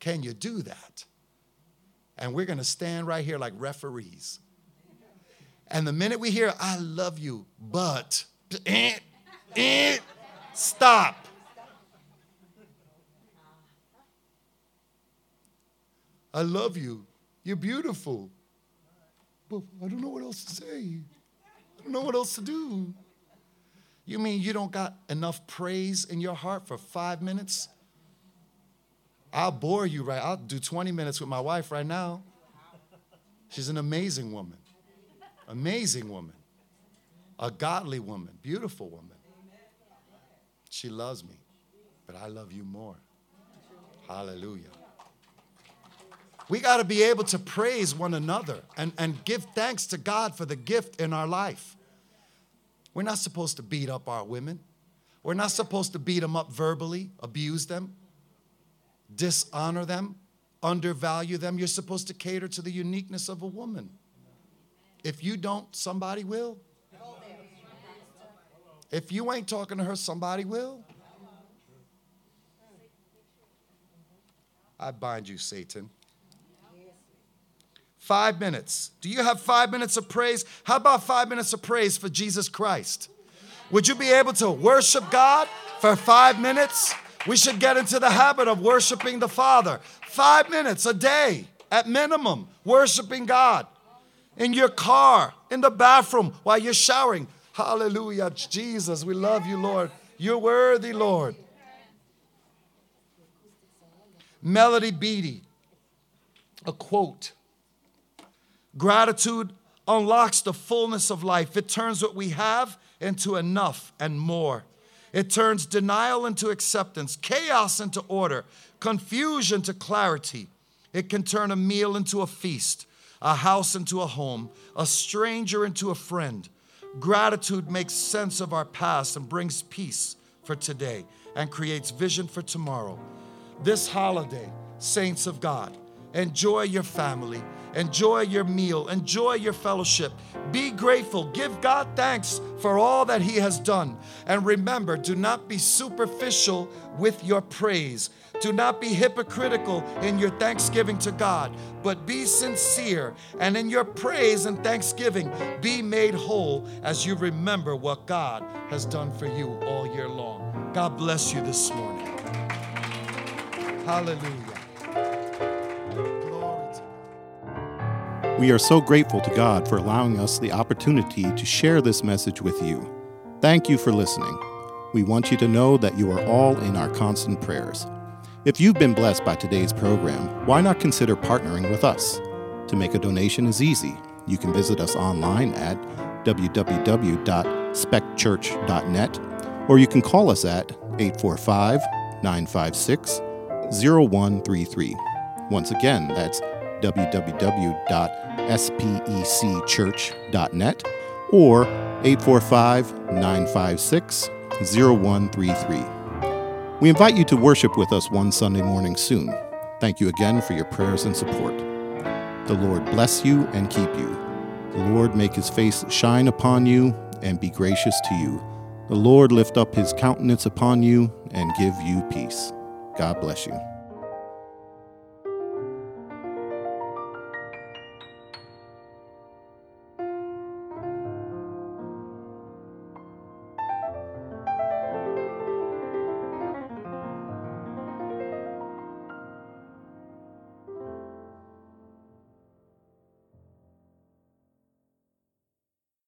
Speaker 2: Can you do that? And we're gonna stand right here like referees. And the minute we hear, I love you, but, eh, eh, stop. I love you. You're beautiful. But I don't know what else to say. I don't know what else to do. You mean you don't got enough praise in your heart for five minutes? I'll bore you right. I'll do 20 minutes with my wife right now. She's an amazing woman. Amazing woman. A godly woman. Beautiful woman. She loves me, but I love you more. Hallelujah. We got to be able to praise one another and, and give thanks to God for the gift in our life. We're not supposed to beat up our women. We're not supposed to beat them up verbally, abuse them, dishonor them, undervalue them. You're supposed to cater to the uniqueness of a woman. If you don't, somebody will. If you ain't talking to her, somebody will. I bind you, Satan. Five minutes. Do you have five minutes of praise? How about five minutes of praise for Jesus Christ? Would you be able to worship God for five minutes? We should get into the habit of worshiping the Father. Five minutes a day at minimum, worshiping God. In your car, in the bathroom, while you're showering. Hallelujah. Jesus, we love you, Lord. You're worthy, Lord. Melody Beattie, a quote. Gratitude unlocks the fullness of life. It turns what we have into enough and more. It turns denial into acceptance, chaos into order, confusion to clarity. It can turn a meal into a feast, a house into a home, a stranger into a friend. Gratitude makes sense of our past and brings peace for today and creates vision for tomorrow. This holiday, saints of God, enjoy your family Enjoy your meal, enjoy your fellowship. Be grateful. Give God thanks for all that He has done. And remember, do not be superficial with your praise. Do not be hypocritical in your thanksgiving to God, but be sincere. And in your praise and thanksgiving, be made whole as you remember what God has done for you all year long. God bless you this morning. Hallelujah.
Speaker 1: We are so grateful to God for allowing us the opportunity to share this message with you. Thank you for listening. We want you to know that you are all in our constant prayers. If you've been blessed by today's program, why not consider partnering with us? To make a donation is easy. You can visit us online at www.specchurch.net or you can call us at 845 956 0133. Once again, that's www.specchurch.net or 845 956 0133. We invite you to worship with us one Sunday morning soon. Thank you again for your prayers and support. The Lord bless you and keep you. The Lord make his face shine upon you and be gracious to you. The Lord lift up his countenance upon you and give you peace. God bless you.